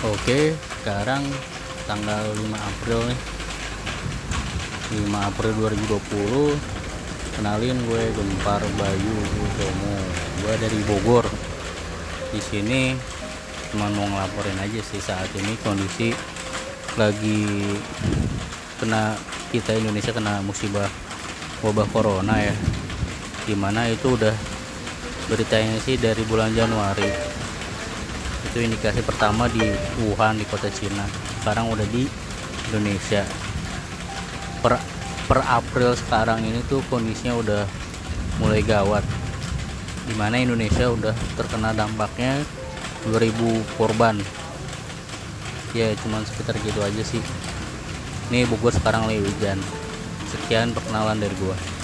Oke, sekarang tanggal 5 April nih. 5 April 2020. Kenalin gue Gempar Bayu Utomo. Gue dari Bogor. Di sini cuma mau ngelaporin aja sih saat ini kondisi lagi kena kita Indonesia kena musibah wabah corona ya. Di mana itu udah beritanya sih dari bulan Januari itu indikasi pertama di Wuhan di kota Cina. Sekarang udah di Indonesia. Per per April sekarang ini tuh kondisinya udah mulai gawat. Di mana Indonesia udah terkena dampaknya 2000 korban. Ya cuman sekitar gitu aja sih. Ini Bogor sekarang lagi hujan. Sekian perkenalan dari gua